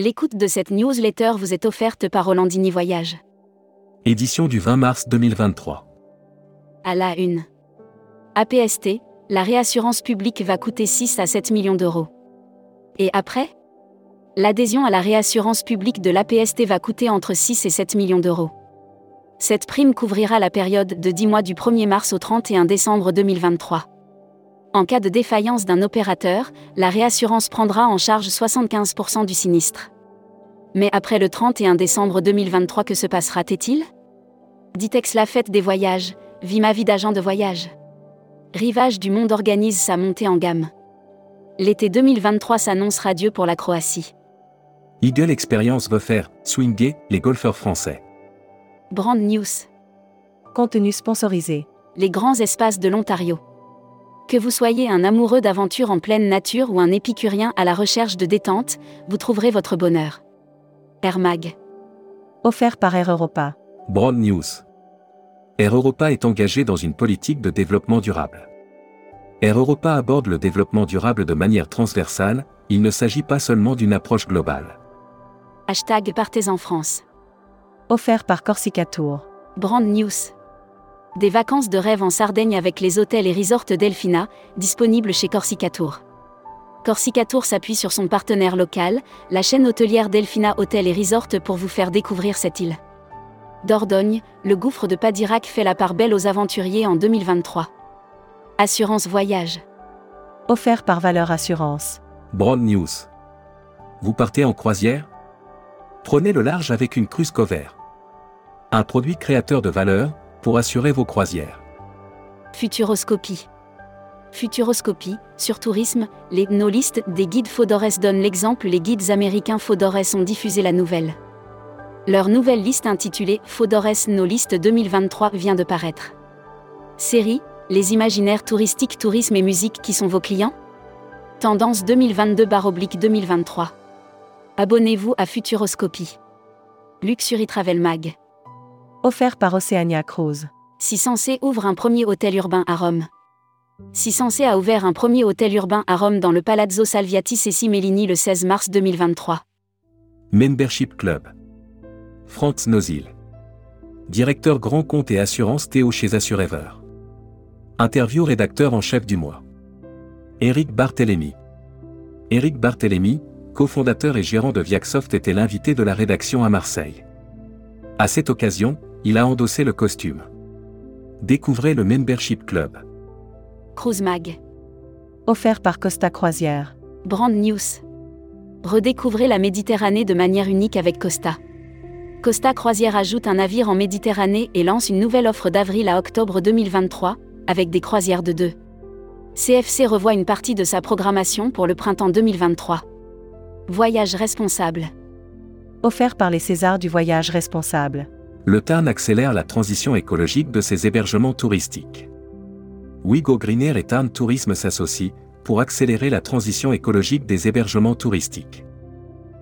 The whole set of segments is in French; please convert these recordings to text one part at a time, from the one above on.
L'écoute de cette newsletter vous est offerte par Rolandini Voyage. Édition du 20 mars 2023. À la une. APST, la réassurance publique va coûter 6 à 7 millions d'euros. Et après? L'adhésion à la réassurance publique de l'APST va coûter entre 6 et 7 millions d'euros. Cette prime couvrira la période de 10 mois du 1er mars au 31 décembre 2023. En cas de défaillance d'un opérateur, la réassurance prendra en charge 75% du sinistre. Mais après le 31 décembre 2023, que se passera-t-il? Ditex la fête des voyages, vit ma vie d'agent de voyage. Rivage du Monde organise sa montée en gamme. L'été 2023 s'annonce radieux pour la Croatie. Eagle Experience veut faire swinger les golfeurs français. Brand News. Contenu sponsorisé. Les grands espaces de l'Ontario. Que vous soyez un amoureux d'aventure en pleine nature ou un épicurien à la recherche de détente, vous trouverez votre bonheur. Air Mag. Offert par Air Europa. Broad News. Air Europa est engagé dans une politique de développement durable. Air Europa aborde le développement durable de manière transversale, il ne s'agit pas seulement d'une approche globale. Hashtag Partez en France. Offert par Corsica Tour. Brand News. Des vacances de rêve en Sardaigne avec les hôtels et resorts Delphina, disponibles chez Corsica Tour. Corsica Tour s'appuie sur son partenaire local, la chaîne hôtelière Delphina Hôtel et Resort pour vous faire découvrir cette île. Dordogne, le gouffre de Padirac fait la part belle aux aventuriers en 2023. Assurance voyage. Offert par Valeur Assurance. Broad News. Vous partez en croisière? Prenez le large avec une cruise cover. Un produit créateur de valeur, pour assurer vos croisières. Futuroscopie. Futuroscopie, sur tourisme, les no des guides Fodores donnent l'exemple les guides américains Fodores ont diffusé la nouvelle. Leur nouvelle liste intitulée Fodores No List 2023 vient de paraître. Série, les imaginaires touristiques, tourisme et musique qui sont vos clients? Tendance 2022-2023. Abonnez-vous à Futuroscopie. Luxury Travel Mag offert par Oceania Cruise. Sensé ouvre un premier hôtel urbain à Rome. Sensé a ouvert un premier hôtel urbain à Rome dans le Palazzo Salviati Ceci Mellini le 16 mars 2023. Membership Club. Frank Nozil. Directeur grand compte et assurance Théo chez Assurever. Interview rédacteur en chef du mois. Eric Barthélémy. Eric Barthélémy, cofondateur et gérant de Viacsoft était l'invité de la rédaction à Marseille. À cette occasion, il a endossé le costume. Découvrez le Membership Club. Cruise Mag. Offert par Costa Croisière. Brand News. Redécouvrez la Méditerranée de manière unique avec Costa. Costa Croisière ajoute un navire en Méditerranée et lance une nouvelle offre d'avril à octobre 2023, avec des croisières de deux. CFC revoit une partie de sa programmation pour le printemps 2023. Voyage responsable. Offert par les Césars du voyage responsable le Tarn accélère la transition écologique de ses hébergements touristiques. Wigo Greenair et Tarn Tourisme s'associent pour accélérer la transition écologique des hébergements touristiques.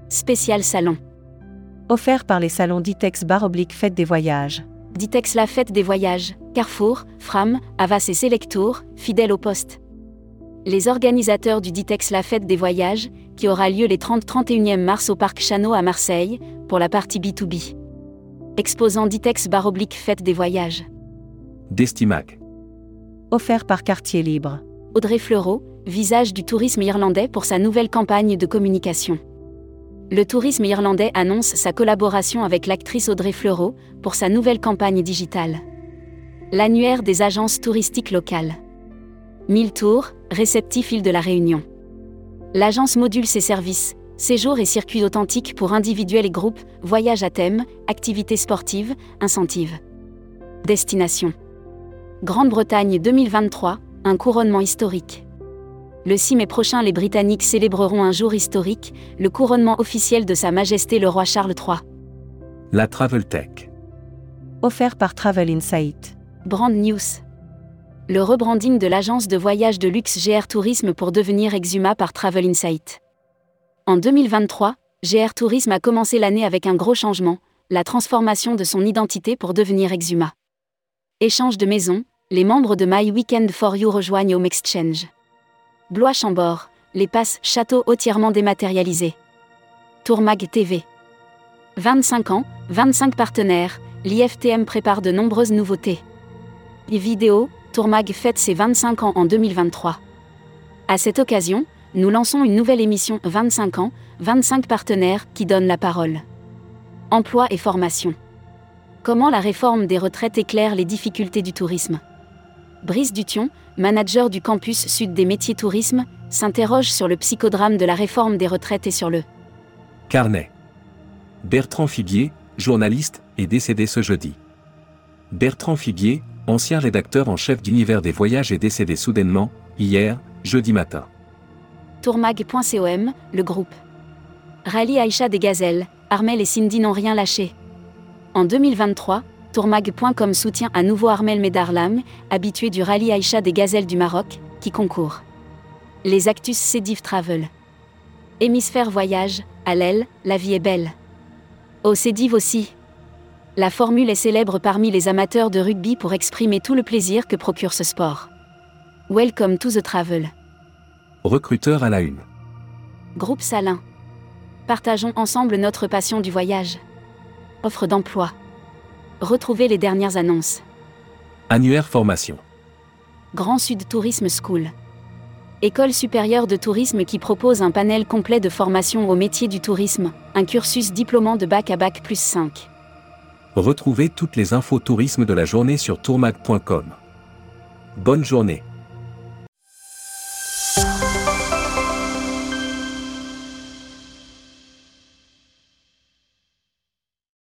Spécial salon. Offert par les salons Ditex Bar Oblique Fête des Voyages. Ditex La Fête des Voyages, Carrefour, Fram, Avas et Selectour, fidèles au poste. Les organisateurs du Ditex La Fête des Voyages, qui aura lieu les 30-31e mars au Parc Chano à Marseille, pour la partie B2B. Exposant Ditex baroblique Fête des voyages. Destimac. Offert par Quartier Libre. Audrey Fleurot, visage du tourisme irlandais pour sa nouvelle campagne de communication. Le tourisme irlandais annonce sa collaboration avec l'actrice Audrey Fleurot pour sa nouvelle campagne digitale. L'annuaire des agences touristiques locales. 1000 tours, réceptif île de la Réunion. L'agence module ses services, Séjours et circuits authentiques pour individuels et groupes, voyages à thème, activités sportives, incentives. Destination. Grande-Bretagne 2023, un couronnement historique. Le 6 mai prochain, les Britanniques célébreront un jour historique, le couronnement officiel de Sa Majesté le roi Charles III. La Travel Tech. Offert par Travel Insight. Brand News. Le rebranding de l'agence de voyage de luxe GR Tourisme pour devenir Exuma par Travel Insight. En 2023, GR Tourisme a commencé l'année avec un gros changement, la transformation de son identité pour devenir Exuma. Échange de maison, les membres de My Weekend for You rejoignent Home Exchange. Blois Chambord, les passes châteaux entièrement dématérialisés. Tourmag TV. 25 ans, 25 partenaires, l'IFTM prépare de nombreuses nouveautés. Les Tourmag fête ses 25 ans en 2023. À cette occasion, nous lançons une nouvelle émission 25 ans, 25 partenaires qui donnent la parole. Emploi et formation. Comment la réforme des retraites éclaire les difficultés du tourisme? Brice Dution, manager du campus sud des métiers tourisme, s'interroge sur le psychodrame de la réforme des retraites et sur le Carnet. Bertrand Figuier, journaliste, est décédé ce jeudi. Bertrand Figuier, ancien rédacteur en chef d'Univers des voyages, est décédé soudainement, hier, jeudi matin. Tourmag.com, le groupe. Rallye Aïcha des Gazelles, Armel et Cindy n'ont rien lâché. En 2023, Tourmag.com soutient à nouveau Armel Medarlam, habitué du rallye Aïcha des Gazelles du Maroc, qui concourt. Les Actus Cédiv Travel. Hémisphère Voyage, à l'aile, la vie est belle. Au Cédiv aussi. La formule est célèbre parmi les amateurs de rugby pour exprimer tout le plaisir que procure ce sport. Welcome to the travel. Recruteur à la une. Groupe Salin. Partageons ensemble notre passion du voyage. Offre d'emploi. Retrouvez les dernières annonces. Annuaire formation. Grand Sud Tourisme School. École supérieure de tourisme qui propose un panel complet de formation au métier du tourisme, un cursus diplômant de bac à bac plus 5. Retrouvez toutes les infos tourisme de la journée sur tourmag.com. Bonne journée.